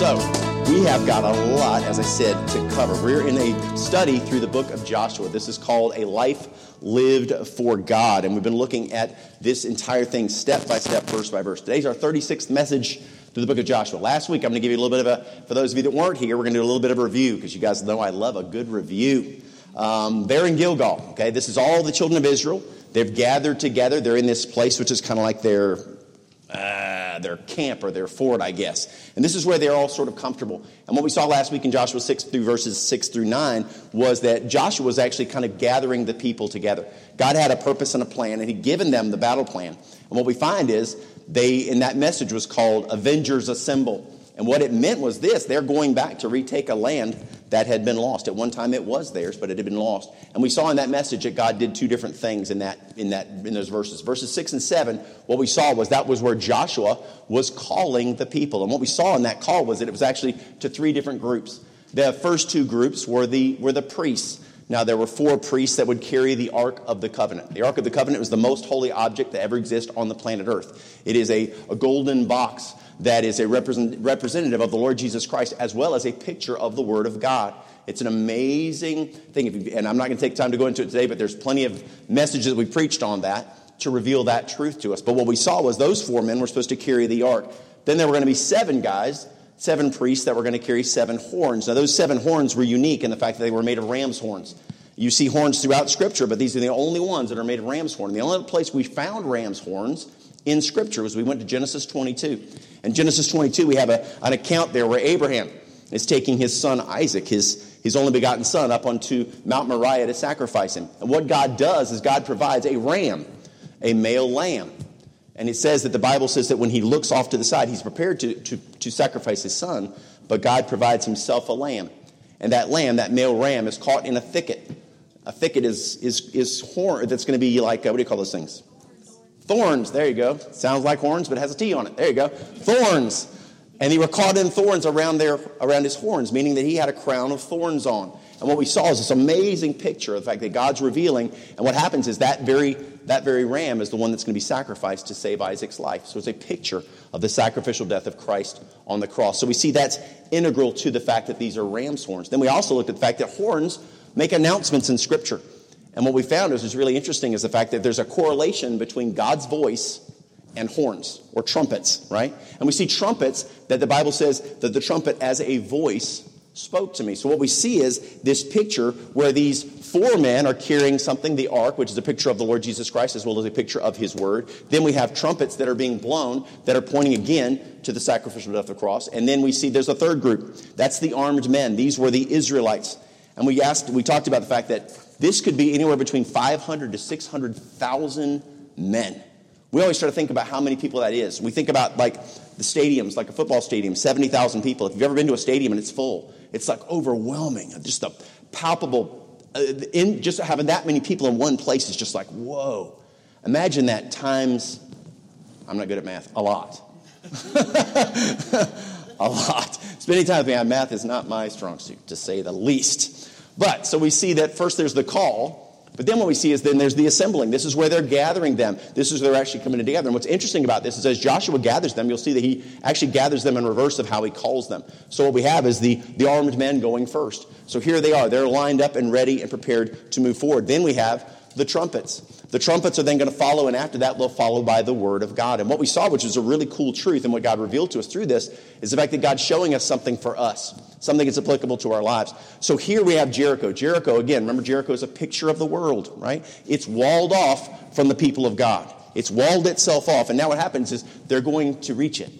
So, we have got a lot, as I said, to cover. We're in a study through the book of Joshua. This is called A Life Lived for God. And we've been looking at this entire thing step by step, verse by verse. Today's our 36th message through the book of Joshua. Last week, I'm going to give you a little bit of a, for those of you that weren't here, we're going to do a little bit of a review because you guys know I love a good review. Um, they're in Gilgal, okay? This is all the children of Israel. They've gathered together. They're in this place, which is kind of like their uh, their camp or their fort, I guess. And this is where they're all sort of comfortable. And what we saw last week in Joshua 6 through verses 6 through 9 was that Joshua was actually kind of gathering the people together. God had a purpose and a plan, and He'd given them the battle plan. And what we find is they, in that message, was called Avengers Assemble. And what it meant was this they're going back to retake a land that had been lost. At one time it was theirs, but it had been lost. And we saw in that message that God did two different things in that in that in those verses. Verses 6 and 7, what we saw was that was where Joshua was calling the people. And what we saw in that call was that it was actually to three different groups. The first two groups were the were the priests. Now, there were four priests that would carry the Ark of the Covenant. The Ark of the Covenant was the most holy object that ever exists on the planet Earth. It is a, a golden box that is a represent, representative of the Lord Jesus Christ as well as a picture of the Word of God. It's an amazing thing. You, and I'm not going to take time to go into it today, but there's plenty of messages that we preached on that to reveal that truth to us. But what we saw was those four men were supposed to carry the ark. Then there were going to be seven guys, seven priests that were going to carry seven horns. Now, those seven horns were unique in the fact that they were made of ram's horns. You see horns throughout Scripture, but these are the only ones that are made of ram's horn. The only place we found ram's horns in Scripture was we went to Genesis 22. In Genesis 22, we have a, an account there where Abraham is taking his son Isaac, his, his only begotten son, up onto Mount Moriah to sacrifice him. And what God does is God provides a ram, a male lamb. And it says that the Bible says that when he looks off to the side, he's prepared to, to, to sacrifice his son, but God provides himself a lamb. And that lamb, that male ram, is caught in a thicket. A thicket is, is, is horn that's going to be like, uh, what do you call those things? Thorns, there you go. Sounds like horns, but it has a T on it. There you go. Thorns. And they were caught in thorns around, their, around his horns, meaning that he had a crown of thorns on. And what we saw is this amazing picture of the fact that God's revealing. And what happens is that very, that very ram is the one that's going to be sacrificed to save Isaac's life. So it's a picture of the sacrificial death of Christ on the cross. So we see that's integral to the fact that these are ram's horns. Then we also looked at the fact that horns make announcements in Scripture. And what we found is, is really interesting is the fact that there's a correlation between God's voice and horns or trumpets, right? And we see trumpets that the Bible says that the trumpet as a voice spoke to me. So what we see is this picture where these four men are carrying something, the ark, which is a picture of the Lord Jesus Christ as well as a picture of his word. Then we have trumpets that are being blown that are pointing again to the sacrificial death of the cross. And then we see there's a third group. That's the armed men. These were the Israelites. And we asked, we talked about the fact that this could be anywhere between 500 to 600,000 men. We always try to think about how many people that is. We think about like the stadiums, like a football stadium, 70,000 people. If you've ever been to a stadium and it's full, it's like overwhelming. Just the palpable, uh, in, just having that many people in one place is just like, whoa. Imagine that times, I'm not good at math, a lot. a lot. Spending time with me on math is not my strong suit, to say the least. But so we see that first there's the call, but then what we see is then there's the assembling. This is where they're gathering them. This is where they're actually coming together. And what's interesting about this is as Joshua gathers them, you'll see that he actually gathers them in reverse of how he calls them. So what we have is the, the armed men going first. So here they are. They're lined up and ready and prepared to move forward. Then we have the trumpets. The trumpets are then going to follow, and after that, they'll follow by the word of God. And what we saw, which is a really cool truth, and what God revealed to us through this, is the fact that God's showing us something for us, something that's applicable to our lives. So here we have Jericho. Jericho, again, remember, Jericho is a picture of the world, right? It's walled off from the people of God. It's walled itself off. And now what happens is they're going to reach it.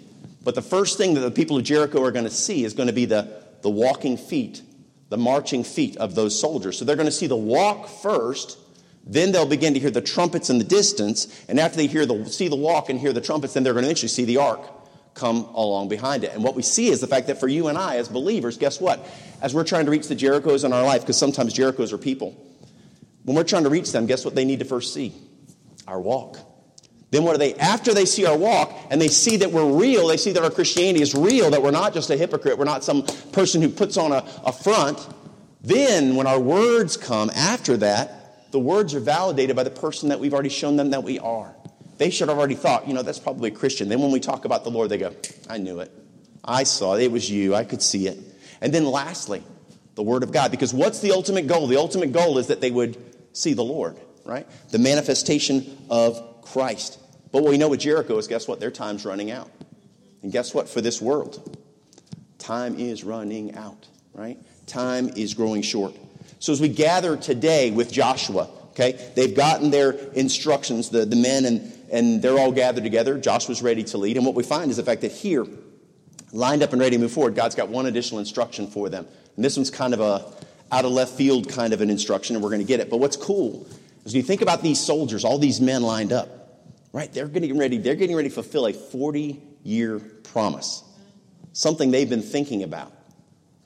But the first thing that the people of Jericho are going to see is going to be the, the walking feet, the marching feet of those soldiers. So they're going to see the walk first then they'll begin to hear the trumpets in the distance, and after they hear the, see the walk and hear the trumpets, then they're going to eventually see the ark come along behind it. And what we see is the fact that for you and I, as believers, guess what? As we're trying to reach the Jerichos in our life, because sometimes Jerichos are people, when we're trying to reach them, guess what they need to first see? Our walk. Then what are they? After they see our walk and they see that we're real, they see that our Christianity is real, that we're not just a hypocrite, we're not some person who puts on a, a front. Then when our words come after that, the words are validated by the person that we've already shown them that we are. They should have already thought, you know, that's probably a Christian. Then when we talk about the Lord, they go, I knew it. I saw it. It was you. I could see it. And then lastly, the Word of God. Because what's the ultimate goal? The ultimate goal is that they would see the Lord, right? The manifestation of Christ. But what we know with Jericho is guess what? Their time's running out. And guess what? For this world, time is running out, right? Time is growing short. So as we gather today with Joshua, okay, they've gotten their instructions, the, the men, and, and they're all gathered together. Joshua's ready to lead. And what we find is the fact that here, lined up and ready to move forward, God's got one additional instruction for them. And this one's kind of a out of left field kind of an instruction, and we're going to get it. But what's cool is you think about these soldiers, all these men lined up, right? They're getting ready, they're getting ready to fulfill a 40 year promise. Something they've been thinking about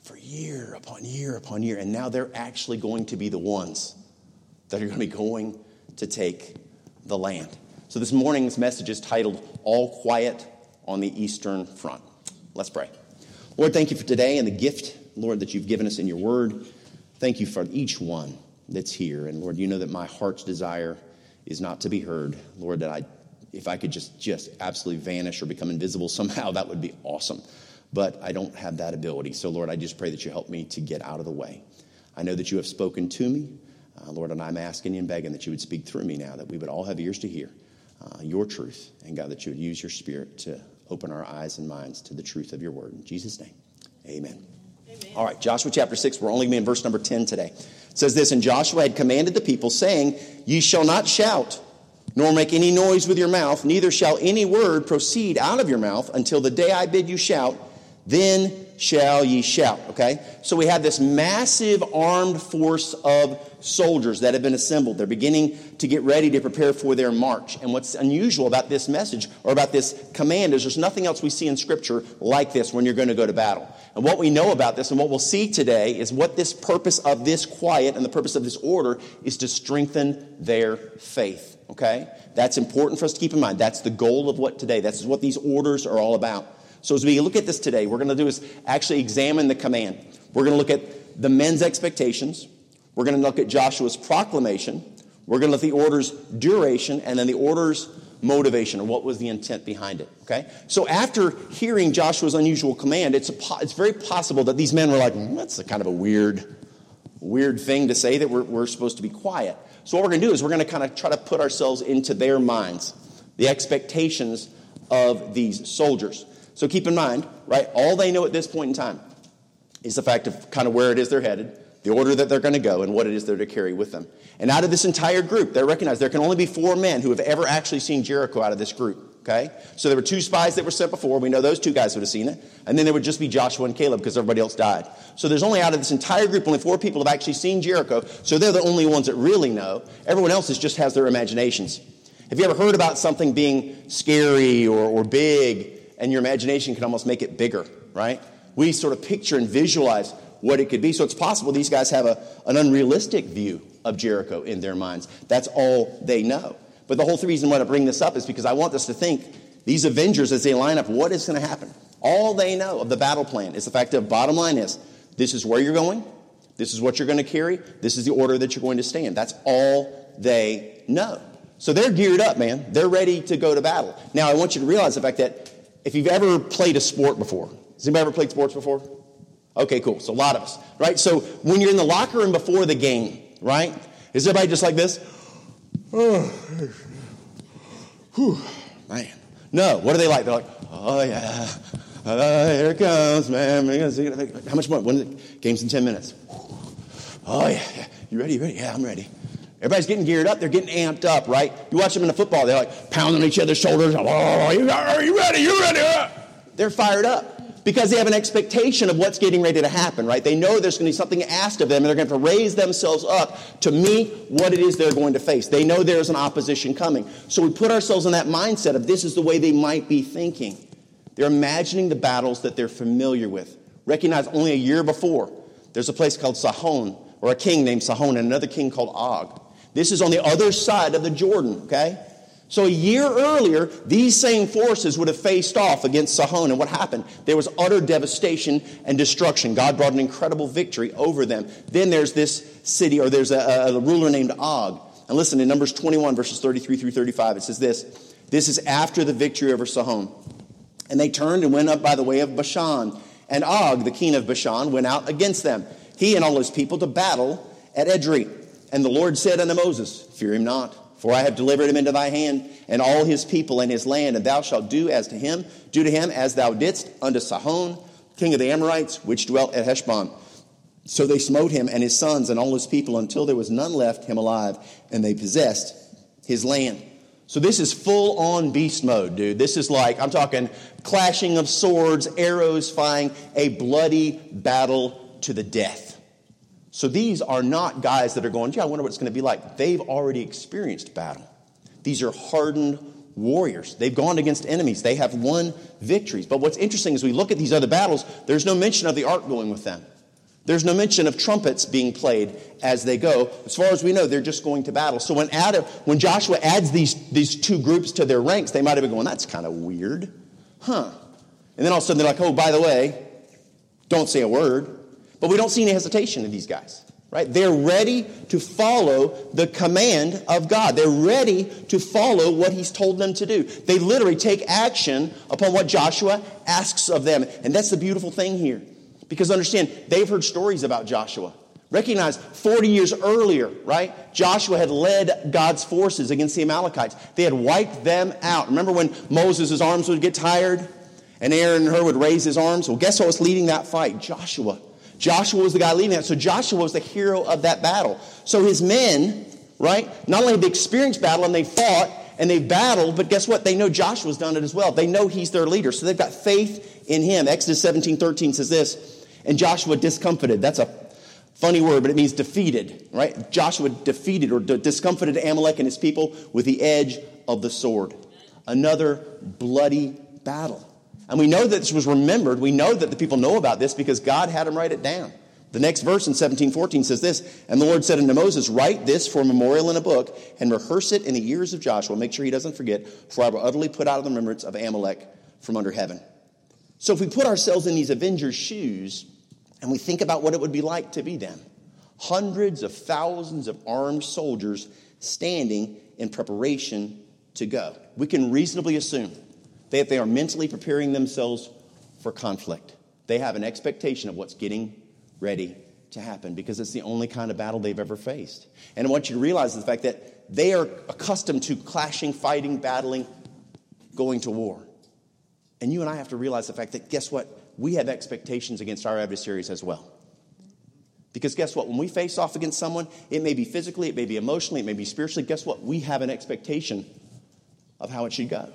for year upon year upon year. And now they're actually going to be the ones that are going to be going to take the land. So this morning's message is titled All Quiet on the Eastern Front. Let's pray. Lord, thank you for today and the gift, Lord, that you've given us in your word. Thank you for each one that's here. And Lord, you know that my heart's desire is not to be heard. Lord, that I if I could just just absolutely vanish or become invisible somehow, that would be awesome. But I don't have that ability. So Lord, I just pray that you help me to get out of the way. I know that you have spoken to me, uh, Lord, and I'm asking and begging that you would speak through me now, that we would all have ears to hear uh, your truth, and God, that you would use your Spirit to open our eyes and minds to the truth of your word. In Jesus' name, amen. amen. All right, Joshua chapter 6, we're only going to be in verse number 10 today. It says this, And Joshua had commanded the people, saying, Ye shall not shout, nor make any noise with your mouth, neither shall any word proceed out of your mouth until the day I bid you shout, then shall ye shout. Okay? So we have this massive armed force of soldiers that have been assembled. They're beginning to get ready to prepare for their march. And what's unusual about this message or about this command is there's nothing else we see in Scripture like this when you're going to go to battle. And what we know about this and what we'll see today is what this purpose of this quiet and the purpose of this order is to strengthen their faith. Okay? That's important for us to keep in mind. That's the goal of what today, that's what these orders are all about. So, as we look at this today, we're going to do is actually examine the command. We're going to look at the men's expectations. We're going to look at Joshua's proclamation. We're going to look at the order's duration and then the order's motivation or what was the intent behind it. Okay? So, after hearing Joshua's unusual command, it's, a, it's very possible that these men were like, mm, that's a kind of a weird, weird thing to say that we're, we're supposed to be quiet. So, what we're going to do is we're going to kind of try to put ourselves into their minds, the expectations of these soldiers. So keep in mind, right, all they know at this point in time is the fact of kind of where it is they're headed, the order that they're going to go, and what it is they're to carry with them. And out of this entire group, they recognize there can only be four men who have ever actually seen Jericho out of this group. Okay? So there were two spies that were sent before. We know those two guys would have seen it. And then there would just be Joshua and Caleb because everybody else died. So there's only out of this entire group, only four people have actually seen Jericho. So they're the only ones that really know. Everyone else is, just has their imaginations. Have you ever heard about something being scary or, or big and your imagination can almost make it bigger, right? We sort of picture and visualize what it could be. So it's possible these guys have a, an unrealistic view of Jericho in their minds. That's all they know. But the whole reason why I bring this up is because I want us to think these Avengers, as they line up, what is going to happen? All they know of the battle plan is the fact that bottom line is this is where you're going, this is what you're going to carry, this is the order that you're going to stand. That's all they know. So they're geared up, man. They're ready to go to battle. Now, I want you to realize the fact that if you've ever played a sport before, has anybody ever played sports before? Okay, cool. So a lot of us, right? So when you're in the locker room before the game, right? Is everybody just like this? Oh, whew, man. No, what are they like? They're like, oh yeah, uh, here it comes, man. How much more? When it? Game's in 10 minutes. Oh yeah, yeah. You ready? You ready? Yeah, I'm ready. Everybody's getting geared up. They're getting amped up, right? You watch them in the football. They're like pounding on each other's shoulders. Oh, are you ready? You ready? They're fired up because they have an expectation of what's getting ready to happen, right? They know there's going to be something asked of them, and they're going to have to raise themselves up to meet what it is they're going to face. They know there's an opposition coming. So we put ourselves in that mindset of this is the way they might be thinking. They're imagining the battles that they're familiar with. Recognize only a year before, there's a place called Sihon, or a king named Sihon, and another king called Og. This is on the other side of the Jordan, okay? So a year earlier, these same forces would have faced off against Sihon. And what happened? There was utter devastation and destruction. God brought an incredible victory over them. Then there's this city, or there's a, a ruler named Og. And listen, in Numbers 21, verses 33 through 35, it says this This is after the victory over Sihon. And they turned and went up by the way of Bashan. And Og, the king of Bashan, went out against them, he and all his people, to battle at Edrei. And the Lord said unto Moses, Fear him not, for I have delivered him into thy hand, and all his people and his land, and thou shalt do as to him, do to him as thou didst unto Sihon, king of the Amorites, which dwelt at Heshbon. So they smote him and his sons and all his people until there was none left him alive, and they possessed his land. So this is full on beast mode, dude. This is like, I'm talking clashing of swords, arrows flying, a bloody battle to the death. So these are not guys that are going, yeah, I wonder what it's going to be like. They've already experienced battle. These are hardened warriors. They've gone against enemies. They have won victories. But what's interesting is we look at these other battles, there's no mention of the ark going with them. There's no mention of trumpets being played as they go. As far as we know, they're just going to battle. So when, Adam, when Joshua adds these, these two groups to their ranks, they might have been going, that's kind of weird. Huh. And then all of a sudden they're like, oh, by the way, don't say a word. But we don't see any hesitation in these guys. Right? They're ready to follow the command of God. They're ready to follow what He's told them to do. They literally take action upon what Joshua asks of them. And that's the beautiful thing here. Because understand, they've heard stories about Joshua. Recognize 40 years earlier, right? Joshua had led God's forces against the Amalekites. They had wiped them out. Remember when Moses' arms would get tired and Aaron and Hur would raise his arms? Well, guess what was leading that fight? Joshua. Joshua was the guy leading that. So Joshua was the hero of that battle. So his men, right, not only had they experienced battle and they fought and they battled, but guess what? They know Joshua's done it as well. They know he's their leader. So they've got faith in him. Exodus 17 13 says this and Joshua discomfited. That's a funny word, but it means defeated, right? Joshua defeated or discomfited Amalek and his people with the edge of the sword. Another bloody battle. And we know that this was remembered. We know that the people know about this because God had them write it down. The next verse in 1714 says this And the Lord said unto Moses, Write this for a memorial in a book and rehearse it in the ears of Joshua. Make sure he doesn't forget, for I will utterly put out of the remembrance of Amalek from under heaven. So if we put ourselves in these Avengers' shoes, and we think about what it would be like to be them. Hundreds of thousands of armed soldiers standing in preparation to go. We can reasonably assume that they are mentally preparing themselves for conflict. They have an expectation of what's getting ready to happen because it's the only kind of battle they've ever faced. And I want you to realize the fact that they are accustomed to clashing, fighting, battling, going to war. And you and I have to realize the fact that guess what? we have expectations against our adversaries as well. Because guess what? When we face off against someone, it may be physically, it may be emotionally, it may be spiritually. Guess what? We have an expectation of how it should go.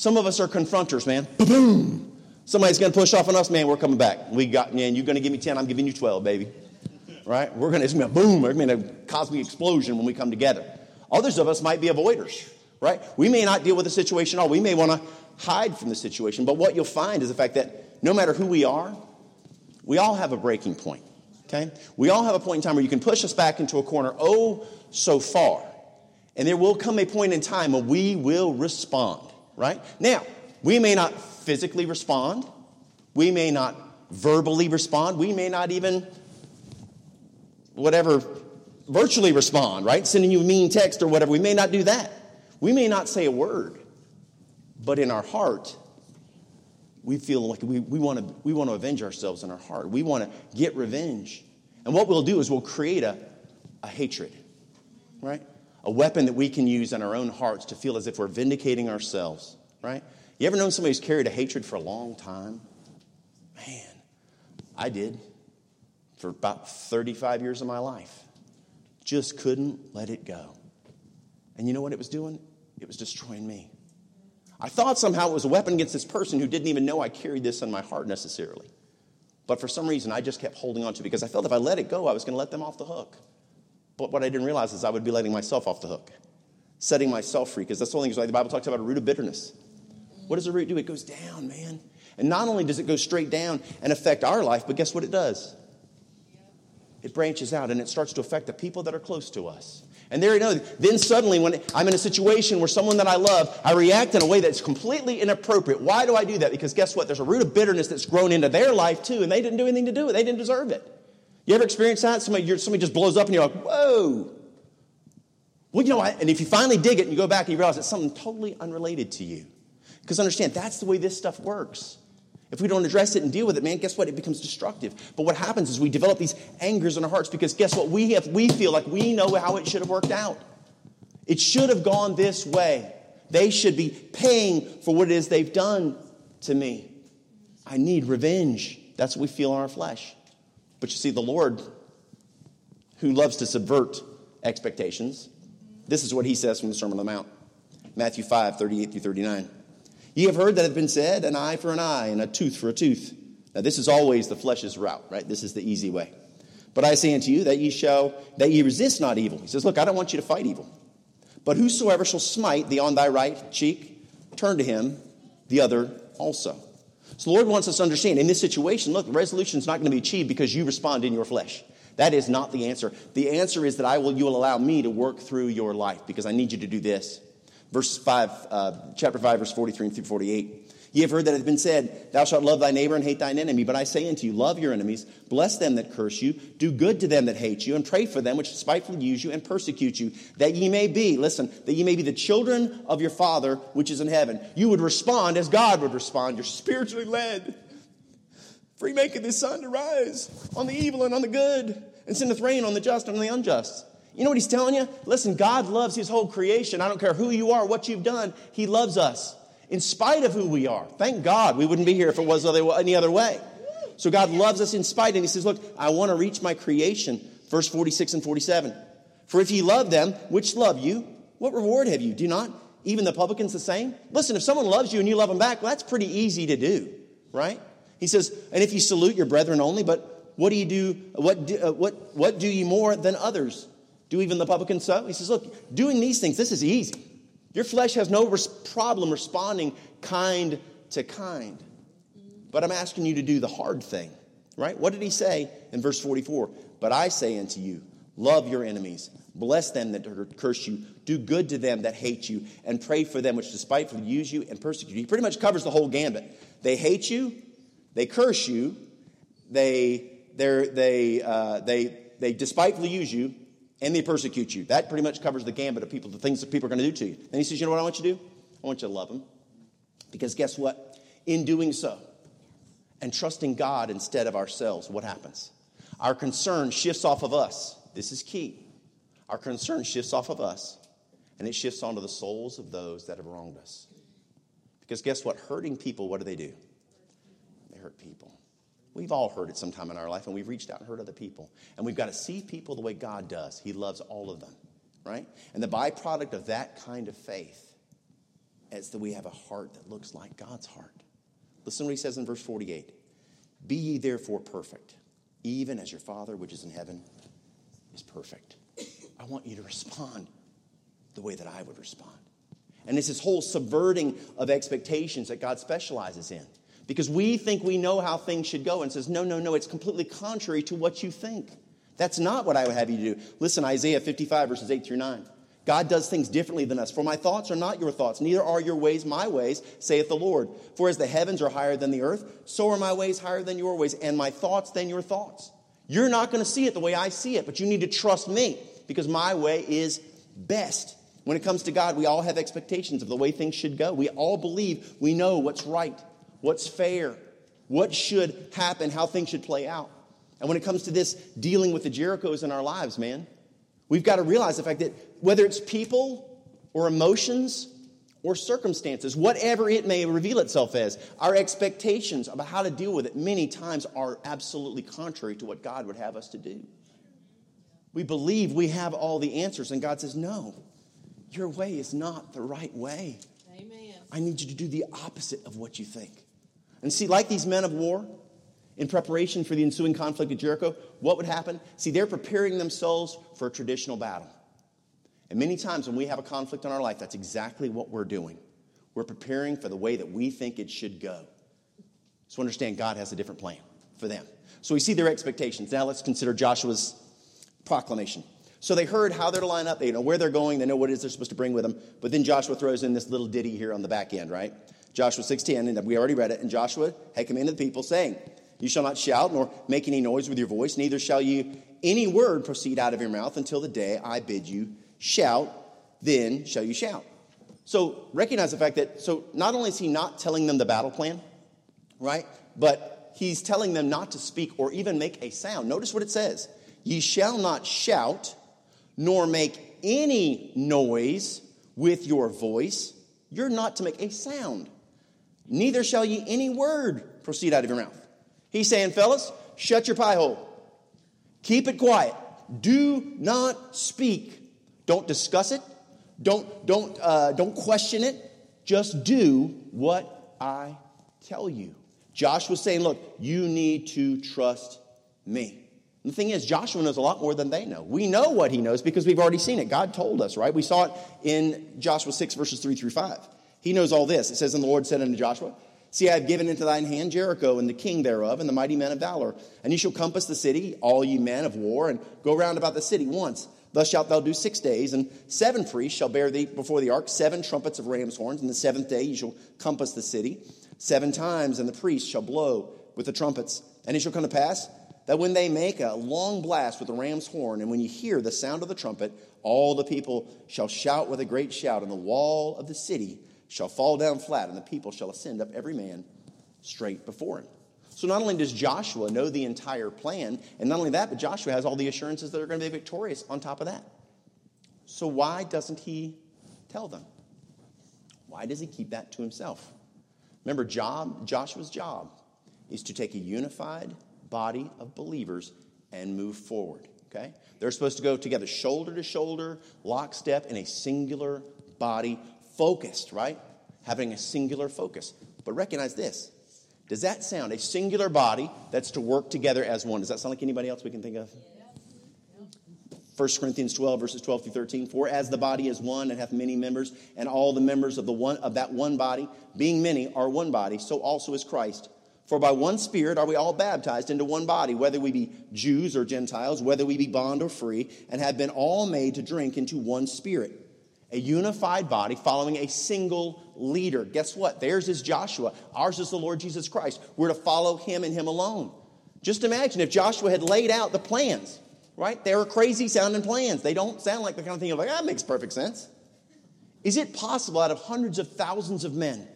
Some of us are confronters, man. Boom! Somebody's going to push off on us, man. We're coming back. We got, man. You're going to give me ten. I'm giving you twelve, baby. Right? We're going to, it's going to be a boom. We're going to be a cosmic explosion when we come together. Others of us might be avoiders. Right? We may not deal with the situation at all. We may want to hide from the situation. But what you'll find is the fact that no matter who we are, we all have a breaking point. Okay? We all have a point in time where you can push us back into a corner oh so far. And there will come a point in time where we will respond, right? Now, we may not physically respond. We may not verbally respond. We may not even, whatever, virtually respond, right? Sending you a mean text or whatever. We may not do that. We may not say a word. But in our heart, we feel like we, we, want to, we want to avenge ourselves in our heart. We want to get revenge. And what we'll do is we'll create a, a hatred, right? A weapon that we can use in our own hearts to feel as if we're vindicating ourselves, right? You ever known somebody who's carried a hatred for a long time? Man, I did for about 35 years of my life. Just couldn't let it go. And you know what it was doing? It was destroying me. I thought somehow it was a weapon against this person who didn't even know I carried this in my heart necessarily. But for some reason, I just kept holding on to it because I felt if I let it go, I was going to let them off the hook. But what I didn't realize is I would be letting myself off the hook, setting myself free, because that's the only thing the Bible talks about a root of bitterness. What does a root do? It goes down, man. And not only does it go straight down and affect our life, but guess what it does? It branches out and it starts to affect the people that are close to us. And there you know, then suddenly when I'm in a situation where someone that I love, I react in a way that's completely inappropriate. Why do I do that? Because guess what? There's a root of bitterness that's grown into their life too, and they didn't do anything to do it. They didn't deserve it. You ever experience that? Somebody, somebody just blows up and you're like, whoa. Well, you know what? And if you finally dig it and you go back and you realize it's something totally unrelated to you. Because understand, that's the way this stuff works. If we don't address it and deal with it, man, guess what? It becomes destructive. But what happens is we develop these angers in our hearts because guess what? We have we feel like we know how it should have worked out. It should have gone this way. They should be paying for what it is they've done to me. I need revenge. That's what we feel in our flesh. But you see, the Lord, who loves to subvert expectations, this is what he says from the Sermon on the Mount Matthew 5 38 through 39. Ye have heard that it hath been said, an eye for an eye, and a tooth for a tooth. Now, this is always the flesh's route, right? This is the easy way. But I say unto you that ye shall, that ye resist not evil. He says, Look, I don't want you to fight evil. But whosoever shall smite thee on thy right cheek, turn to him the other also. So the Lord wants us to understand in this situation, look, resolution is not going to be achieved because you respond in your flesh. That is not the answer. The answer is that I will, you will allow me to work through your life because I need you to do this. Verse 5, uh, chapter 5, verse 43 through 48. Ye have heard that it hath been said, Thou shalt love thy neighbor and hate thine enemy. But I say unto you, Love your enemies, bless them that curse you, do good to them that hate you, and pray for them which spitefully use you and persecute you, that ye may be, listen, that ye may be the children of your Father which is in heaven. You would respond as God would respond. You're spiritually led. For he maketh his sun to rise on the evil and on the good, and sendeth rain on the just and on the unjust. You know what he's telling you? Listen, God loves his whole creation. I don't care who you are, what you've done, he loves us in spite of who we are. Thank God we wouldn't be here if it was any other way. So God loves us in spite, and he says, Look, I want to reach my creation. Verse 46 and 47. For if ye love them which love you, what reward have you? Do not even the publicans the same? Listen, if someone loves you and you love them back, well, that's pretty easy to do, right? He says, and if you salute your brethren only, but what do you do? What do, uh, what, what do you more than others? Do even the publicans so? He says, Look, doing these things, this is easy. Your flesh has no res- problem responding kind to kind. But I'm asking you to do the hard thing, right? What did he say in verse 44? But I say unto you, love your enemies, bless them that curse you, do good to them that hate you, and pray for them which despitefully use you and persecute you. He pretty much covers the whole gambit. They hate you, they curse you, they, they, uh, they, they despitefully use you, and they persecute you. That pretty much covers the gambit of people, the things that people are going to do to you. Then he says, You know what I want you to do? I want you to love them. Because guess what? In doing so, and trusting God instead of ourselves, what happens? Our concern shifts off of us. This is key. Our concern shifts off of us, and it shifts onto the souls of those that have wronged us. Because guess what? Hurting people, what do they do? They hurt people. We've all heard it sometime in our life, and we've reached out and hurt other people. And we've got to see people the way God does. He loves all of them, right? And the byproduct of that kind of faith is that we have a heart that looks like God's heart. Listen what he says in verse 48 Be ye therefore perfect, even as your Father which is in heaven is perfect. I want you to respond the way that I would respond. And it's this whole subverting of expectations that God specializes in because we think we know how things should go and says, no, no, no, it's completely contrary to what you think. That's not what I would have you do. Listen, Isaiah 55, verses 8 through 9. God does things differently than us. For my thoughts are not your thoughts, neither are your ways my ways, saith the Lord. For as the heavens are higher than the earth, so are my ways higher than your ways, and my thoughts than your thoughts. You're not going to see it the way I see it, but you need to trust me because my way is best. When it comes to God, we all have expectations of the way things should go. We all believe we know what's right what's fair, what should happen, how things should play out. And when it comes to this dealing with the Jerichos in our lives, man, we've got to realize the fact that whether it's people or emotions or circumstances, whatever it may reveal itself as, our expectations about how to deal with it many times are absolutely contrary to what God would have us to do. We believe we have all the answers, and God says, No, your way is not the right way. Amen. I need you to do the opposite of what you think. And see, like these men of war, in preparation for the ensuing conflict at Jericho, what would happen? See, they're preparing themselves for a traditional battle. And many times when we have a conflict in our life, that's exactly what we're doing. We're preparing for the way that we think it should go. So understand God has a different plan for them. So we see their expectations. Now let's consider Joshua's proclamation. So they heard how they're to line up, they know where they're going, they know what it is they're supposed to bring with them. But then Joshua throws in this little ditty here on the back end, right? Joshua 6.10, and we already read it. And Joshua had commanded the people, saying, You shall not shout nor make any noise with your voice, neither shall you any word proceed out of your mouth until the day I bid you shout, then shall you shout. So recognize the fact that, so not only is he not telling them the battle plan, right? But he's telling them not to speak or even make a sound. Notice what it says Ye shall not shout, nor make any noise with your voice. You're not to make a sound. Neither shall ye any word proceed out of your mouth. He's saying, fellas, shut your pie hole. Keep it quiet. Do not speak. Don't discuss it. Don't, don't, uh, don't question it. Just do what I tell you. Joshua was saying, Look, you need to trust me. The thing is, Joshua knows a lot more than they know. We know what he knows because we've already seen it. God told us, right? We saw it in Joshua 6, verses 3 through 5. He knows all this. It says, And the Lord said unto Joshua, See, I have given into thine hand Jericho and the king thereof and the mighty men of valor. And ye shall compass the city, all ye men of war, and go round about the city once. Thus shalt thou do six days, and seven priests shall bear thee before the ark seven trumpets of ram's horns. And the seventh day ye shall compass the city seven times, and the priests shall blow with the trumpets. And it shall come to pass that when they make a long blast with the ram's horn, and when you hear the sound of the trumpet, all the people shall shout with a great shout, and the wall of the city shall fall down flat, and the people shall ascend up every man straight before him. So not only does Joshua know the entire plan, and not only that, but Joshua has all the assurances that are going to be victorious on top of that. So why doesn't he tell them? Why does he keep that to himself? Remember, job, Joshua's job is to take a unified body of believers and move forward. Okay? They're supposed to go together, shoulder to shoulder, lockstep, in a singular body focused, right? Having a singular focus. But recognize this. Does that sound a singular body that's to work together as one? Does that sound like anybody else we can think of? 1 Corinthians 12, verses 12 through 13. For as the body is one and hath many members, and all the members of the one of that one body, being many, are one body, so also is Christ. For by one Spirit are we all baptized into one body, whether we be Jews or Gentiles, whether we be bond or free, and have been all made to drink into one Spirit a unified body following a single leader. Guess what? Theirs is Joshua. Ours is the Lord Jesus Christ. We're to follow him and him alone. Just imagine if Joshua had laid out the plans, right? They were crazy sounding plans. They don't sound like the kind of thing you're like, that makes perfect sense. Is it possible out of hundreds of thousands of men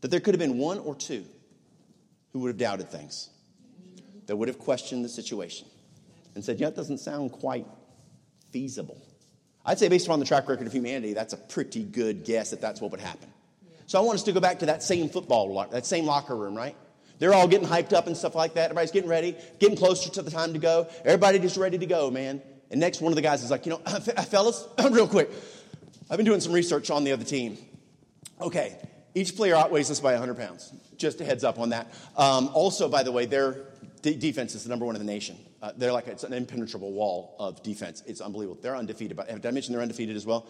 that there could have been one or two who would have doubted things, that would have questioned the situation and said, yeah, it doesn't sound quite feasible? I'd say, based upon the track record of humanity, that's a pretty good guess that that's what would happen. So I want us to go back to that same football, that same locker room, right? They're all getting hyped up and stuff like that. Everybody's getting ready, getting closer to the time to go. Everybody just ready to go, man. And next, one of the guys is like, you know, fellas, real quick, I've been doing some research on the other team. Okay, each player outweighs us by 100 pounds. Just a heads up on that. Um, also, by the way, their d- defense is the number one in the nation. Uh, they're like it's an impenetrable wall of defense. It's unbelievable. They're undefeated. But did I mention they're undefeated as well?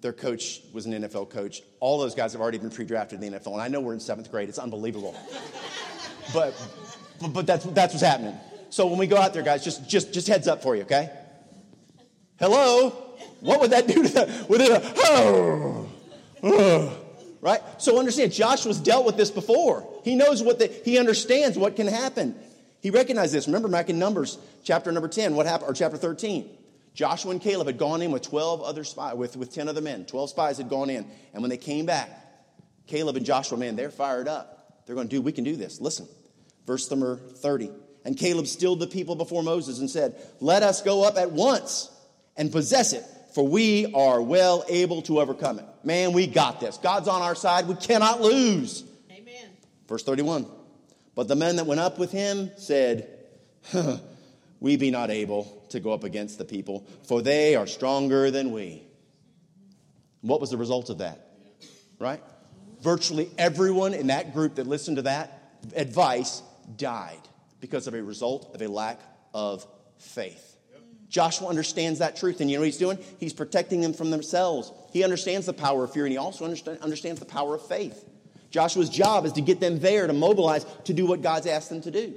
Their coach was an NFL coach. All those guys have already been pre-drafted in the NFL, and I know we're in seventh grade. It's unbelievable. but, but but that's that's what's happening. So when we go out there, guys, just just just heads up for you, okay? Hello. What would that do to that? Would it? A, oh, oh, right? So understand, Joshua's dealt with this before. He knows what the, he understands what can happen. He recognized this. Remember back in Numbers, chapter number 10, what happened, or chapter 13. Joshua and Caleb had gone in with 12 other spies, with, with 10 other men. 12 spies had gone in. And when they came back, Caleb and Joshua, man, they're fired up. They're going to do, we can do this. Listen, verse number 30. And Caleb stilled the people before Moses and said, Let us go up at once and possess it, for we are well able to overcome it. Man, we got this. God's on our side. We cannot lose. Amen. Verse 31. But the men that went up with him said, We be not able to go up against the people, for they are stronger than we. What was the result of that? Right? Virtually everyone in that group that listened to that advice died because of a result of a lack of faith. Joshua understands that truth, and you know what he's doing? He's protecting them from themselves. He understands the power of fear, and he also understands the power of faith. Joshua's job is to get them there to mobilize to do what God's asked them to do.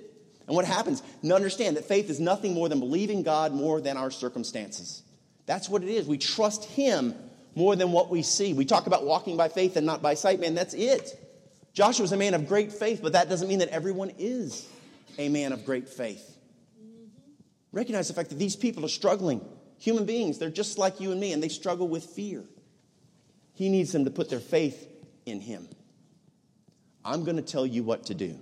And what happens? And understand that faith is nothing more than believing God more than our circumstances. That's what it is. We trust Him more than what we see. We talk about walking by faith and not by sight, man. That's it. Joshua's a man of great faith, but that doesn't mean that everyone is a man of great faith. Recognize the fact that these people are struggling. Human beings, they're just like you and me, and they struggle with fear. He needs them to put their faith in Him. I'm going to tell you what to do.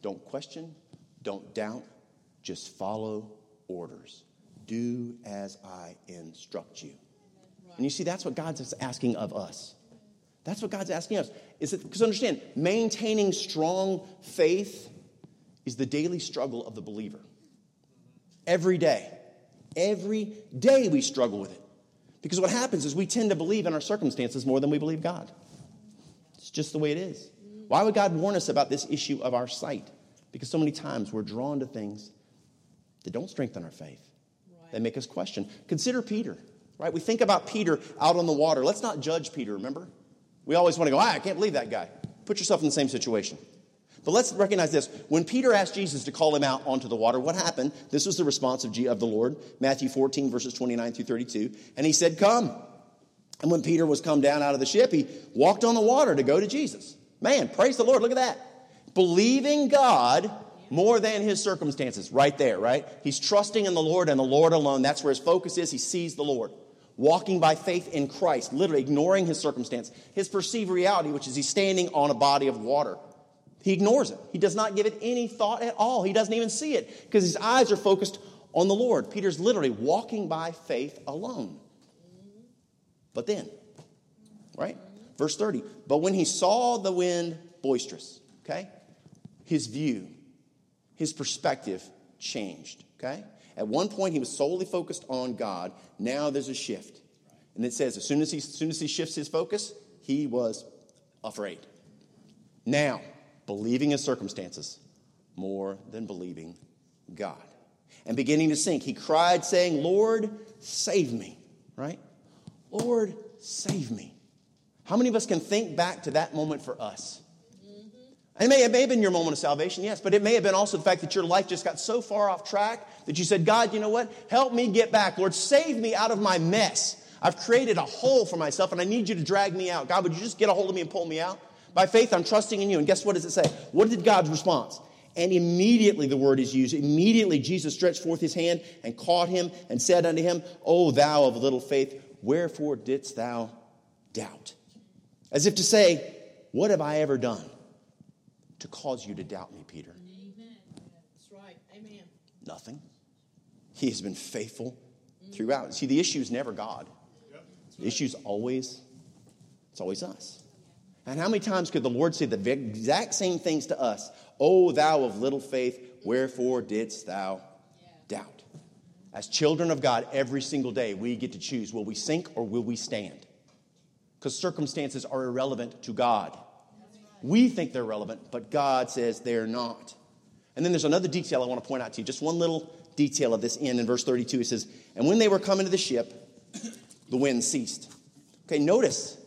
Don't question, don't doubt, just follow orders. Do as I instruct you. And you see, that's what God's asking of us. That's what God's asking us. Is that because understand, maintaining strong faith is the daily struggle of the believer. Every day. Every day we struggle with it. Because what happens is we tend to believe in our circumstances more than we believe God. It's just the way it is. Why would God warn us about this issue of our sight? Because so many times we're drawn to things that don't strengthen our faith. Right. They make us question. Consider Peter, right? We think about Peter out on the water. Let's not judge Peter, remember? We always want to go, ah, I can't believe that guy. Put yourself in the same situation. But let's recognize this. When Peter asked Jesus to call him out onto the water, what happened? This was the response of, G- of the Lord, Matthew 14, verses 29 through 32. And he said, Come. And when Peter was come down out of the ship, he walked on the water to go to Jesus. Man, praise the Lord. Look at that. Believing God more than his circumstances. Right there, right? He's trusting in the Lord and the Lord alone. That's where his focus is. He sees the Lord. Walking by faith in Christ, literally ignoring his circumstance, his perceived reality, which is he's standing on a body of water. He ignores it. He does not give it any thought at all. He doesn't even see it because his eyes are focused on the Lord. Peter's literally walking by faith alone. But then, right? Verse 30. But when he saw the wind boisterous, okay, his view, his perspective changed, okay? At one point, he was solely focused on God. Now there's a shift. And it says, as soon as he, as soon as he shifts his focus, he was afraid. Now, believing his circumstances more than believing God. And beginning to sink, he cried, saying, Lord, save me, right? Lord, save me. How many of us can think back to that moment for us? It may, it may have been your moment of salvation, yes, but it may have been also the fact that your life just got so far off track that you said, God, you know what? Help me get back. Lord, save me out of my mess. I've created a hole for myself and I need you to drag me out. God, would you just get a hold of me and pull me out? By faith, I'm trusting in you. And guess what does it say? What did God's response? And immediately the word is used. Immediately Jesus stretched forth his hand and caught him and said unto him, O thou of little faith, wherefore didst thou doubt? As if to say, What have I ever done to cause you to doubt me, Peter? Amen. That's right. Amen. Nothing. He has been faithful mm. throughout. See, the issue is never God. The issue is always, it's always us. And how many times could the Lord say the exact same things to us? O thou of little faith, wherefore didst thou doubt? As children of God, every single day we get to choose will we sink or will we stand? Because circumstances are irrelevant to God. We think they're relevant, but God says they're not. And then there's another detail I want to point out to you, just one little detail of this end in verse 32. It says, And when they were coming to the ship, the wind ceased. Okay, notice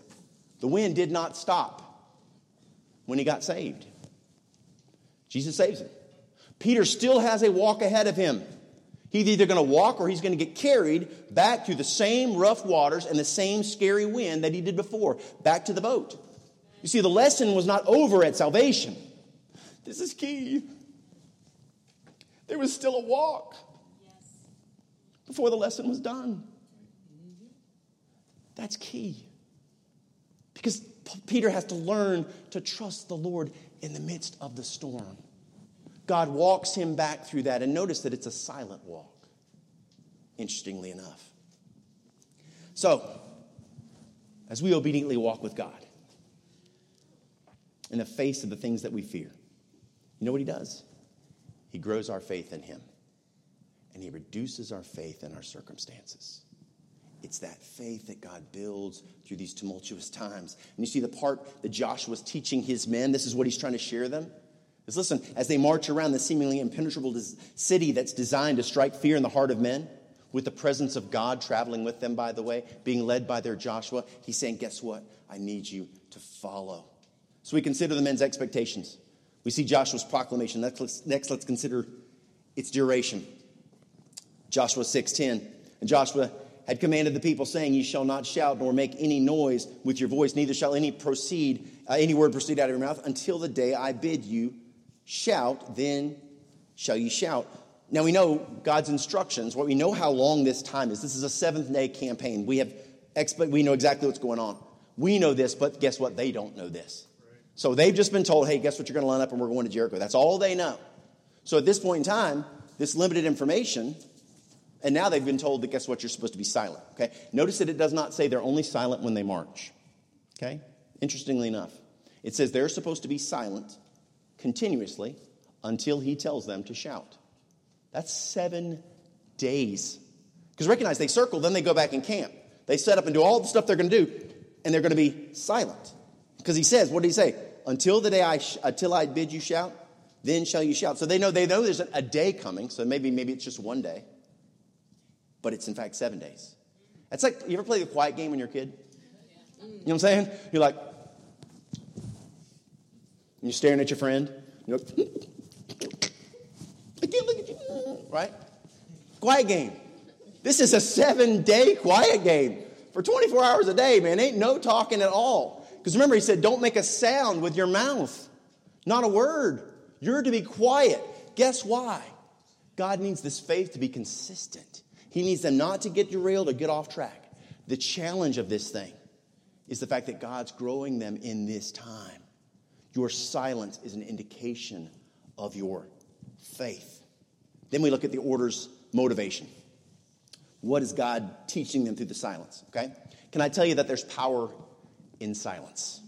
the wind did not stop when he got saved. Jesus saves him. Peter still has a walk ahead of him. He's either going to walk or he's going to get carried back through the same rough waters and the same scary wind that he did before, back to the boat. You see, the lesson was not over at salvation. This is key. There was still a walk before the lesson was done. That's key. Because Peter has to learn to trust the Lord in the midst of the storm. God walks him back through that. And notice that it's a silent walk, interestingly enough. So, as we obediently walk with God in the face of the things that we fear, you know what he does? He grows our faith in him, and he reduces our faith in our circumstances. It's that faith that God builds through these tumultuous times. And you see the part that Joshua's teaching his men, this is what he's trying to share them. Is listen, as they march around the seemingly impenetrable city that's designed to strike fear in the heart of men, with the presence of God traveling with them, by the way, being led by their Joshua, he's saying, Guess what? I need you to follow. So we consider the men's expectations. We see Joshua's proclamation. Next, let's, next, let's consider its duration. Joshua 6:10. And Joshua had commanded the people, saying, "You shall not shout nor make any noise with your voice, neither shall any proceed, uh, any word proceed out of your mouth until the day I bid you shout. Then shall you shout." Now we know God's instructions. What we know how long this time is. This is a seventh day campaign. We have we know exactly what's going on. We know this, but guess what? They don't know this. So they've just been told, hey, guess what? You're going to line up and we're going to Jericho. That's all they know. So at this point in time, this limited information, and now they've been told that guess what? You're supposed to be silent. Okay? Notice that it does not say they're only silent when they march. Okay? Interestingly enough, it says they're supposed to be silent continuously until he tells them to shout. That's seven days. Because recognize they circle, then they go back and camp. They set up and do all the stuff they're going to do, and they're going to be silent. Because he says, what did he say? Until the day I, sh- until I bid you shout, then shall you shout. So they know they know there's a, day coming. So maybe maybe it's just one day, but it's in fact seven days. It's like you ever play the quiet game when you're a kid. You know what I'm saying? You're like, you're staring at your friend. You're I can't look at you. Right? Quiet game. This is a seven day quiet game for 24 hours a day, man. Ain't no talking at all. Because remember, he said, don't make a sound with your mouth, not a word. You're to be quiet. Guess why? God needs this faith to be consistent. He needs them not to get derailed or get off track. The challenge of this thing is the fact that God's growing them in this time. Your silence is an indication of your faith. Then we look at the order's motivation. What is God teaching them through the silence? Okay? Can I tell you that there's power in silence?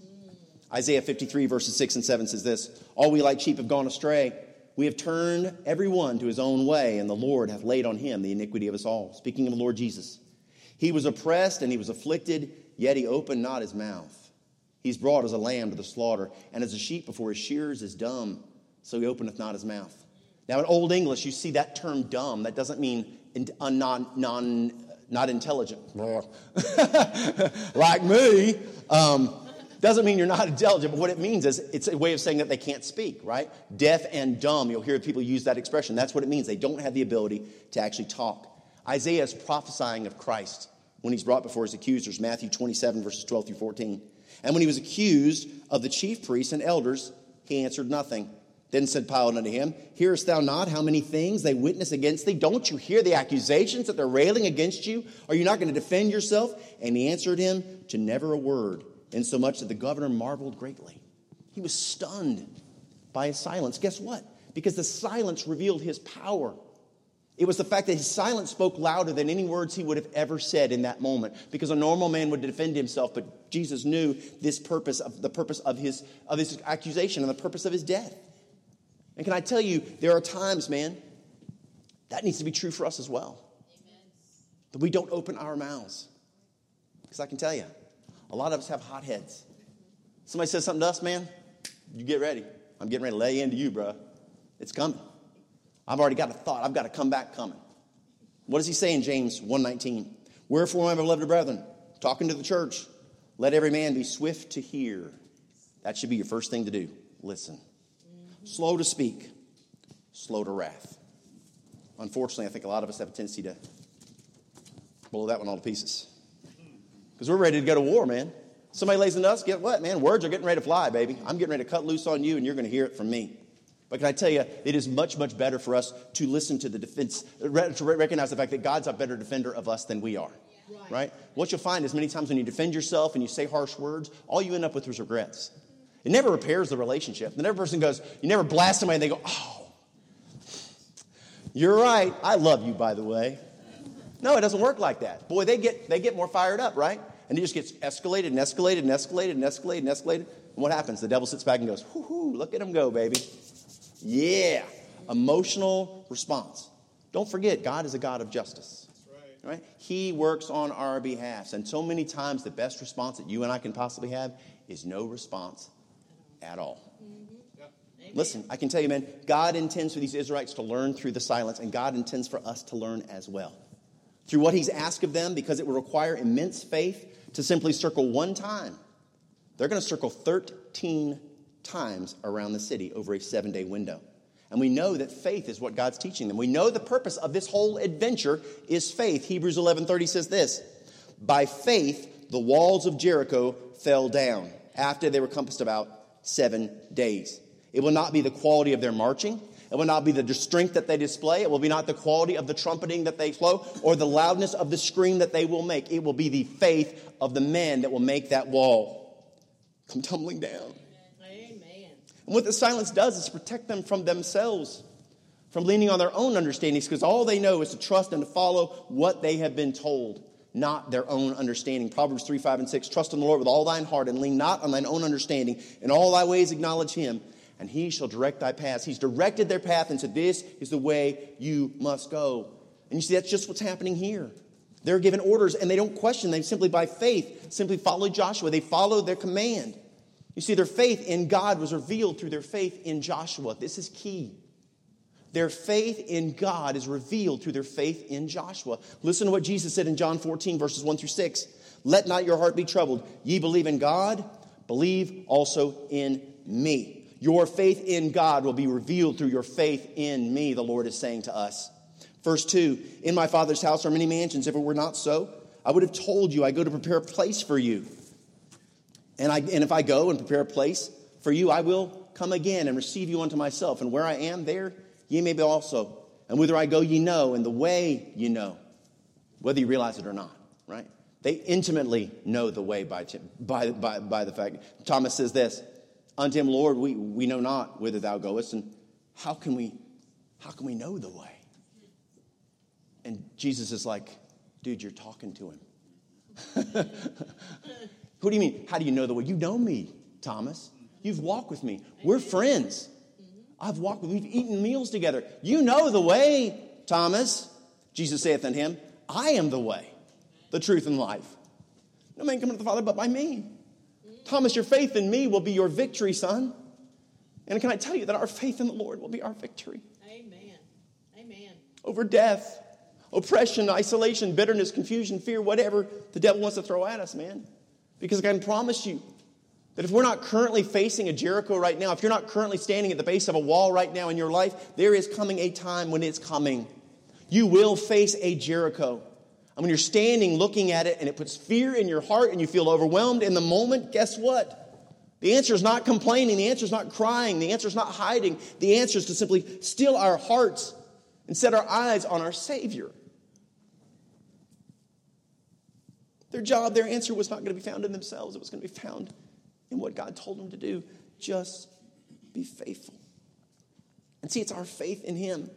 Isaiah 53, verses 6 and 7 says this All we like sheep have gone astray. We have turned every one to his own way, and the Lord hath laid on him the iniquity of us all. Speaking of the Lord Jesus, he was oppressed and he was afflicted, yet he opened not his mouth. He's brought as a lamb to the slaughter, and as a sheep before his shearers is dumb, so he openeth not his mouth. Now, in Old English, you see that term dumb. That doesn't mean non, non, not intelligent. like me. Um, doesn't mean you're not intelligent, but what it means is it's a way of saying that they can't speak, right? Deaf and dumb. You'll hear people use that expression. That's what it means. They don't have the ability to actually talk. Isaiah is prophesying of Christ when he's brought before his accusers, Matthew 27, verses 12 through 14. And when he was accused of the chief priests and elders, he answered nothing. Then said Pilate unto him, Hearest thou not how many things they witness against thee? Don't you hear the accusations that they're railing against you? Are you not going to defend yourself? And he answered him to never a word insomuch that the governor marveled greatly. He was stunned by his silence. Guess what? Because the silence revealed his power. It was the fact that his silence spoke louder than any words he would have ever said in that moment. Because a normal man would defend himself, but Jesus knew this purpose of the purpose of his of his accusation and the purpose of his death. And can I tell you, there are times, man, that needs to be true for us as well. Amen. That we don't open our mouths. Because I can tell you, a lot of us have hot heads. Somebody says something to us, man, you get ready. I'm getting ready to lay into you, bro. It's coming. I've already got a thought. I've got to come back coming. What does he say in James 1:19? Wherefore, my beloved brethren, talking to the church, let every man be swift to hear. That should be your first thing to do. Listen. Slow to speak, slow to wrath. Unfortunately, I think a lot of us have a tendency to blow that one all to pieces because we're ready to go to war, man. Somebody lays into us, get what, man? Words are getting ready to fly, baby. I'm getting ready to cut loose on you, and you're going to hear it from me. But can I tell you, it is much, much better for us to listen to the defense, to recognize the fact that God's a better defender of us than we are. Right. right? What you'll find is many times when you defend yourself and you say harsh words, all you end up with is regrets. It never repairs the relationship. The never person goes, you never blast somebody and they go, oh, you're right. I love you, by the way. No, it doesn't work like that. Boy, they get, they get more fired up, right? And it just gets escalated and escalated and escalated and escalated and escalated. And what happens? The devil sits back and goes, whoo, hoo, look at him go, baby. Yeah. Emotional response. Don't forget, God is a God of justice. Right. right? He works on our behalf. And so many times, the best response that you and I can possibly have is no response at all. Mm-hmm. Listen, I can tell you, man, God intends for these Israelites to learn through the silence, and God intends for us to learn as well through what he's asked of them because it will require immense faith to simply circle one time. They're going to circle 13 times around the city over a seven day window. And we know that faith is what God's teaching them. We know the purpose of this whole adventure is faith. Hebrews 11:30 says this, "By faith the walls of Jericho fell down after they were compassed about 7 days." It will not be the quality of their marching, It will not be the strength that they display. It will be not the quality of the trumpeting that they flow or the loudness of the scream that they will make. It will be the faith of the men that will make that wall come tumbling down. And what the silence does is protect them from themselves, from leaning on their own understandings, because all they know is to trust and to follow what they have been told, not their own understanding. Proverbs 3, 5, and 6 Trust in the Lord with all thine heart and lean not on thine own understanding. In all thy ways acknowledge him, and he shall direct thy paths. He's directed their path and said, This is the way you must go. And you see, that's just what's happening here. They're given orders and they don't question. They simply, by faith, simply follow Joshua. They follow their command. You see, their faith in God was revealed through their faith in Joshua. This is key. Their faith in God is revealed through their faith in Joshua. Listen to what Jesus said in John 14, verses 1 through 6. Let not your heart be troubled. Ye believe in God, believe also in me. Your faith in God will be revealed through your faith in me, the Lord is saying to us. Verse 2 In my Father's house are many mansions. If it were not so, I would have told you, I go to prepare a place for you. And, I, and if I go and prepare a place for you, I will come again and receive you unto myself. And where I am, there ye may be also. And whither I go, ye know, and the way ye know, whether you realize it or not, right? They intimately know the way by, by, by, by the fact. Thomas says this Unto him, Lord, we, we know not whither thou goest, and how can we how can we know the way? And Jesus is like, dude, you're talking to him. Who do you mean? How do you know the way? You know me, Thomas. You've walked with me. We're friends. I've walked with, you. we've eaten meals together. You know the way, Thomas. Jesus saith unto him, I am the way, the truth, and life. No man cometh to the Father but by me. Thomas, your faith in me will be your victory, son. And can I tell you that our faith in the Lord will be our victory Amen. Amen. over death, oppression, isolation, bitterness, confusion, fear, whatever the devil wants to throw at us, man. Because I can promise you that if we're not currently facing a Jericho right now, if you're not currently standing at the base of a wall right now in your life, there is coming a time when it's coming. You will face a Jericho. And when you're standing looking at it and it puts fear in your heart and you feel overwhelmed in the moment, guess what? The answer is not complaining. The answer is not crying. The answer is not hiding. The answer is to simply still our hearts and set our eyes on our Savior. Their job, their answer was not going to be found in themselves, it was going to be found in what God told them to do. Just be faithful. And see, it's our faith in Him.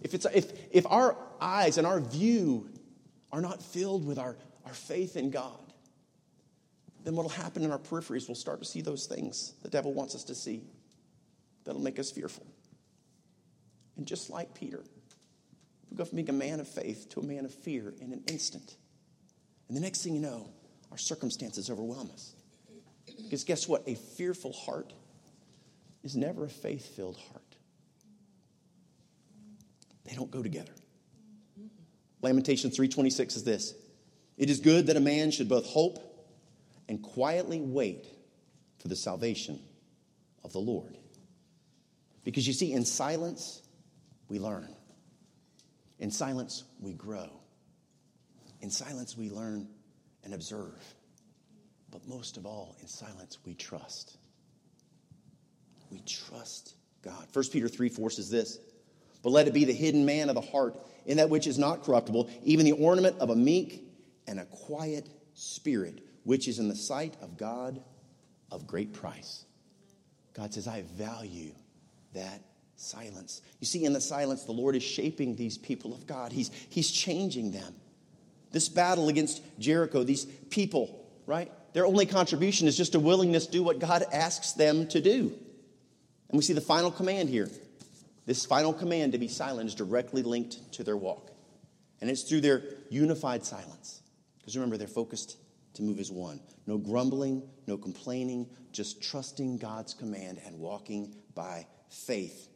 If, it's, if, if our eyes and our view are not filled with our, our faith in God, then what will happen in our peripheries, we'll start to see those things the devil wants us to see that'll make us fearful. And just like Peter, we go from being a man of faith to a man of fear in an instant. And the next thing you know, our circumstances overwhelm us. Because guess what? A fearful heart is never a faith filled heart. They don't go together. Lamentations 3:26 is this. It is good that a man should both hope and quietly wait for the salvation of the Lord. Because you see, in silence, we learn. In silence, we grow. In silence, we learn and observe. But most of all, in silence, we trust. We trust God. 1 Peter 3 4 says this But let it be the hidden man of the heart, in that which is not corruptible, even the ornament of a meek and a quiet spirit, which is in the sight of God of great price. God says, I value that silence. You see, in the silence, the Lord is shaping these people of God, He's, he's changing them. This battle against Jericho, these people, right? Their only contribution is just a willingness to do what God asks them to do. And we see the final command here. This final command to be silent is directly linked to their walk. And it's through their unified silence. Because remember, they're focused to move as one. No grumbling, no complaining, just trusting God's command and walking by faith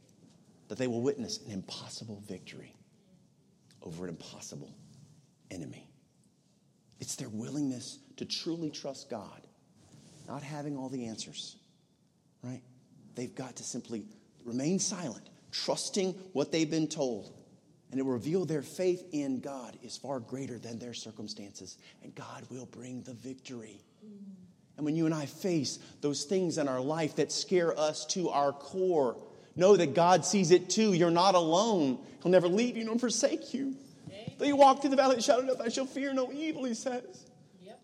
that they will witness an impossible victory over an impossible enemy. It's their willingness to truly trust God, not having all the answers, right? They've got to simply remain silent, trusting what they've been told. And it will reveal their faith in God is far greater than their circumstances. And God will bring the victory. And when you and I face those things in our life that scare us to our core, Know that God sees it too. You're not alone. He'll never leave you nor forsake you. Though you walk through the valley of the shadow of death, I shall fear no evil, he says. Yep.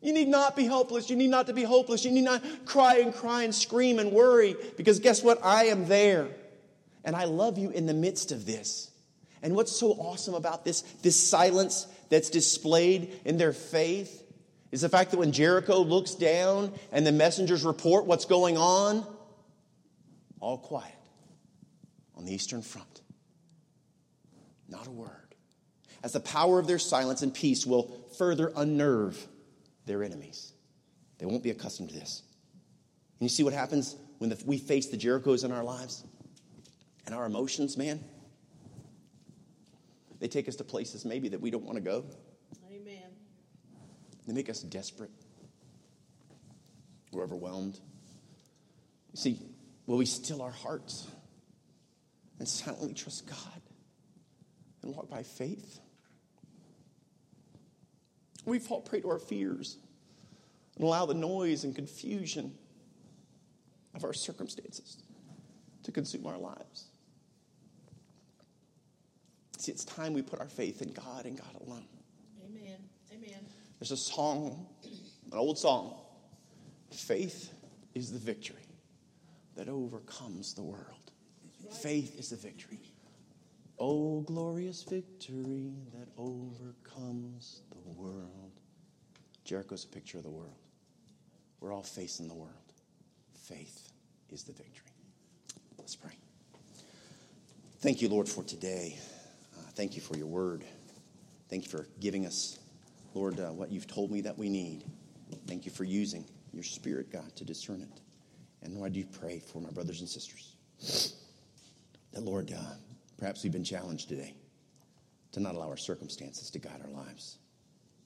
You need not be helpless. You need not to be hopeless. You need not cry and cry and scream and worry because guess what? I am there. And I love you in the midst of this. And what's so awesome about this, this silence that's displayed in their faith is the fact that when Jericho looks down and the messengers report what's going on, all quiet on the Eastern Front. Not a word. As the power of their silence and peace will further unnerve their enemies. They won't be accustomed to this. And you see what happens when the, we face the Jerichos in our lives and our emotions, man? They take us to places maybe that we don't want to go. Amen. They make us desperate. We're overwhelmed. You see, will we still our hearts and silently trust God and walk by faith? We fall prey to our fears and allow the noise and confusion of our circumstances to consume our lives. See, it's time we put our faith in God and God alone. Amen. Amen. There's a song, an old song. Faith is the victory that overcomes the world. Faith is the victory. Oh, glorious victory that overcomes the world. Jericho's a picture of the world. We're all facing the world. Faith is the victory. Let's pray. Thank you, Lord, for today. Uh, thank you for your word. Thank you for giving us, Lord, uh, what you've told me that we need. Thank you for using your spirit, God, to discern it. And Lord, I do pray for my brothers and sisters that, Lord, uh, perhaps we've been challenged today to not allow our circumstances to guide our lives.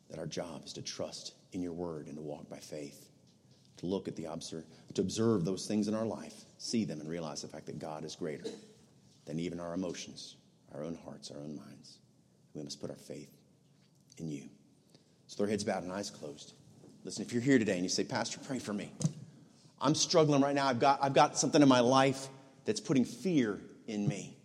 That our job is to trust in your word and to walk by faith, to look at the observe, to observe those things in our life, see them, and realize the fact that God is greater than even our emotions, our own hearts, our own minds. We must put our faith in you. So, their heads bowed and eyes closed. Listen, if you're here today and you say, Pastor, pray for me. I'm struggling right now. I've got, I've got something in my life that's putting fear in me.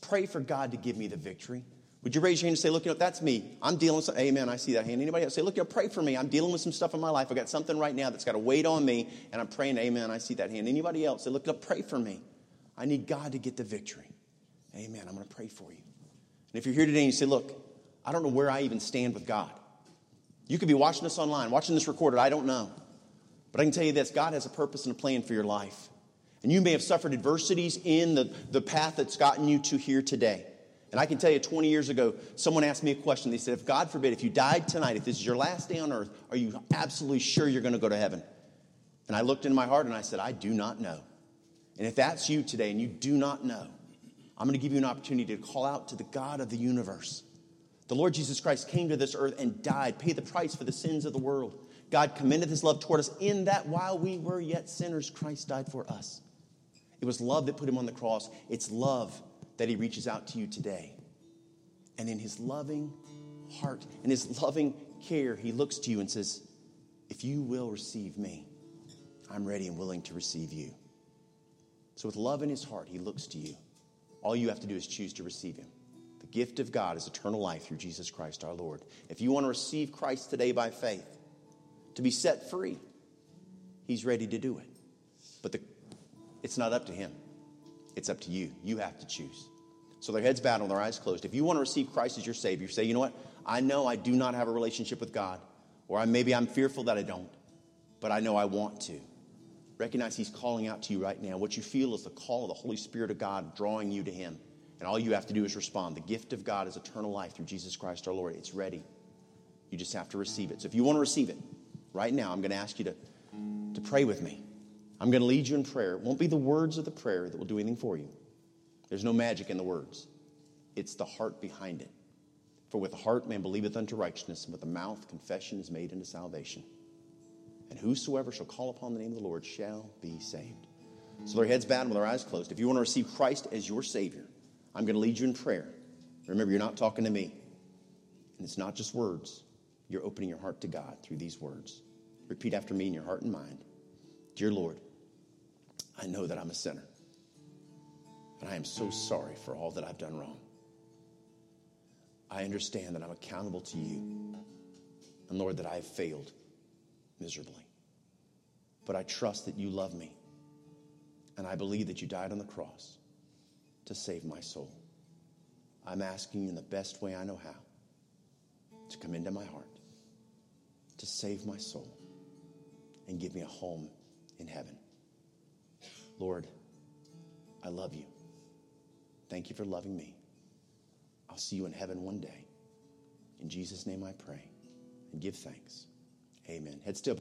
Pray for God to give me the victory. Would you raise your hand and say, Look, you know, that's me. I'm dealing with some, amen, I see that hand. Anybody else say, Look, you know, pray for me. I'm dealing with some stuff in my life. I got something right now that's got to wait on me, and I'm praying, amen, I see that hand. Anybody else say, Look, you know, pray for me. I need God to get the victory. Amen. I'm going to pray for you. And if you're here today and you say, Look, I don't know where I even stand with God. You could be watching this online, watching this recorded, I don't know. But I can tell you this God has a purpose and a plan for your life. And you may have suffered adversities in the, the path that's gotten you to here today. And I can tell you, 20 years ago, someone asked me a question. They said, If God forbid, if you died tonight, if this is your last day on earth, are you absolutely sure you're going to go to heaven? And I looked into my heart and I said, I do not know. And if that's you today and you do not know, I'm going to give you an opportunity to call out to the God of the universe. The Lord Jesus Christ came to this earth and died, paid the price for the sins of the world. God commended his love toward us in that while we were yet sinners, Christ died for us. It was love that put him on the cross. It's love that he reaches out to you today. And in his loving heart and his loving care, he looks to you and says, If you will receive me, I'm ready and willing to receive you. So, with love in his heart, he looks to you. All you have to do is choose to receive him. The gift of God is eternal life through Jesus Christ our Lord. If you want to receive Christ today by faith, to be set free, he's ready to do it. But the, it's not up to him, it's up to you. You have to choose. So their heads bowed and their eyes closed. If you want to receive Christ as your Savior, say, you know what? I know I do not have a relationship with God, or I, maybe I'm fearful that I don't, but I know I want to. Recognize He's calling out to you right now. What you feel is the call of the Holy Spirit of God drawing you to Him. And all you have to do is respond. The gift of God is eternal life through Jesus Christ our Lord. It's ready. You just have to receive it. So if you want to receive it, right now, I'm going to ask you to, to pray with me. I'm going to lead you in prayer. It won't be the words of the prayer that will do anything for you. There's no magic in the words, it's the heart behind it. For with the heart man believeth unto righteousness, and with the mouth confession is made unto salvation. And whosoever shall call upon the name of the Lord shall be saved. So their heads bowed and with their eyes closed. If you want to receive Christ as your Savior, I'm going to lead you in prayer. Remember, you're not talking to me. And it's not just words. You're opening your heart to God through these words. Repeat after me in your heart and mind Dear Lord, I know that I'm a sinner. And I am so sorry for all that I've done wrong. I understand that I'm accountable to you. And Lord, that I have failed miserably. But I trust that you love me. And I believe that you died on the cross to save my soul. I'm asking you in the best way I know how to come into my heart, to save my soul, and give me a home in heaven. Lord, I love you. Thank you for loving me. I'll see you in heaven one day. In Jesus' name I pray and give thanks. Amen. Head still.